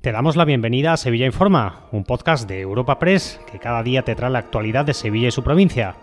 Te damos la bienvenida a Sevilla Informa, un podcast de Europa Press que cada día te trae la actualidad de Sevilla y su provincia.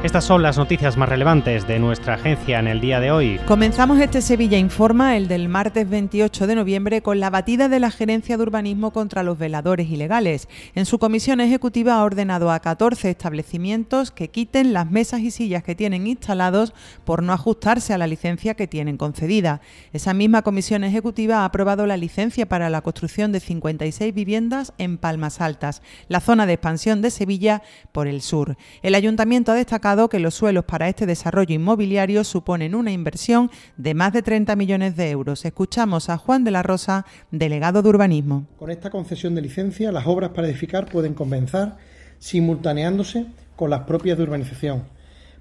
Estas son las noticias más relevantes de nuestra agencia en el día de hoy. Comenzamos este Sevilla Informa, el del martes 28 de noviembre, con la batida de la Gerencia de Urbanismo contra los veladores ilegales. En su comisión ejecutiva ha ordenado a 14 establecimientos que quiten las mesas y sillas que tienen instalados por no ajustarse a la licencia que tienen concedida. Esa misma comisión ejecutiva ha aprobado la licencia para la construcción de 56 viviendas en Palmas Altas, la zona de expansión de Sevilla por el sur. El ayuntamiento ha destacado que los suelos para este desarrollo inmobiliario suponen una inversión de más de 30 millones de euros. Escuchamos a Juan de la Rosa, delegado de urbanismo. Con esta concesión de licencia, las obras para edificar pueden comenzar simultaneándose con las propias de urbanización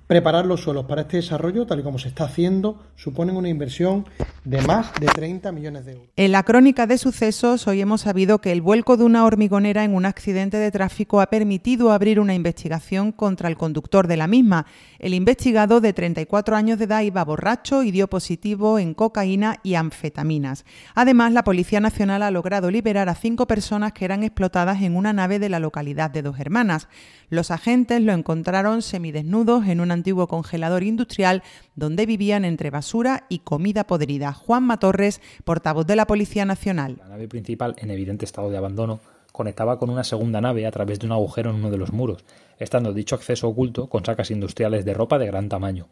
Preparar los suelos para este desarrollo, tal y como se está haciendo, suponen una inversión de más de 30 millones de euros. En la crónica de sucesos, hoy hemos sabido que el vuelco de una hormigonera en un accidente de tráfico ha permitido abrir una investigación contra el conductor de la misma. El investigado de 34 años de edad iba borracho y dio positivo en cocaína y anfetaminas. Además, la Policía Nacional ha logrado liberar a cinco personas que eran explotadas en una nave de la localidad de Dos Hermanas. Los agentes lo encontraron semidesnudos en un antiguo congelador industrial donde vivían entre basura y comida podrida. Juan Matorres, portavoz de la Policía Nacional. La nave principal, en evidente estado de abandono, conectaba con una segunda nave a través de un agujero en uno de los muros, estando dicho acceso oculto con sacas industriales de ropa de gran tamaño.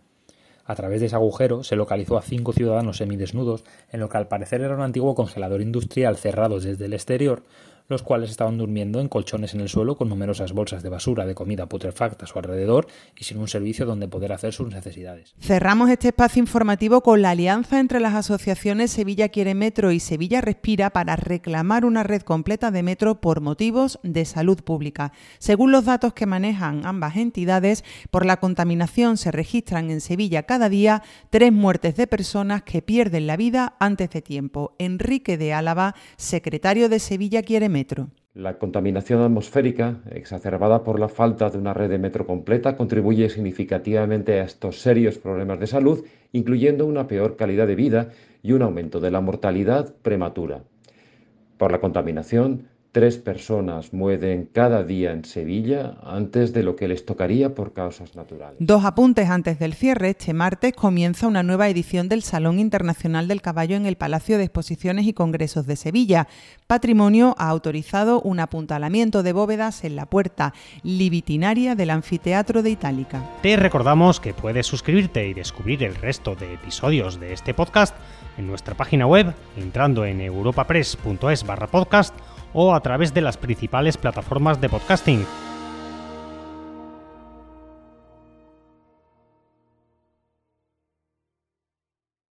A través de ese agujero se localizó a cinco ciudadanos semidesnudos en lo que al parecer era un antiguo congelador industrial cerrado desde el exterior, los cuales estaban durmiendo en colchones en el suelo con numerosas bolsas de basura de comida putrefacta a su alrededor y sin un servicio donde poder hacer sus necesidades. Cerramos este espacio informativo con la alianza entre las asociaciones Sevilla Quiere Metro y Sevilla Respira para reclamar una red completa de metro por motivos de salud pública. Según los datos que manejan ambas entidades, por la contaminación se registran en Sevilla cada día tres muertes de personas que pierden la vida antes de tiempo. Enrique de Álava, secretario de Sevilla Quiere La contaminación atmosférica, exacerbada por la falta de una red de metro completa, contribuye significativamente a estos serios problemas de salud, incluyendo una peor calidad de vida y un aumento de la mortalidad prematura. Por la contaminación, Tres personas mueren cada día en Sevilla antes de lo que les tocaría por causas naturales. Dos apuntes antes del cierre. Este martes comienza una nueva edición del Salón Internacional del Caballo en el Palacio de Exposiciones y Congresos de Sevilla. Patrimonio ha autorizado un apuntalamiento de bóvedas en la puerta libitinaria del Anfiteatro de Itálica. Te recordamos que puedes suscribirte y descubrir el resto de episodios de este podcast en nuestra página web entrando en europapress.es barra podcast o a través de las principales plataformas de podcasting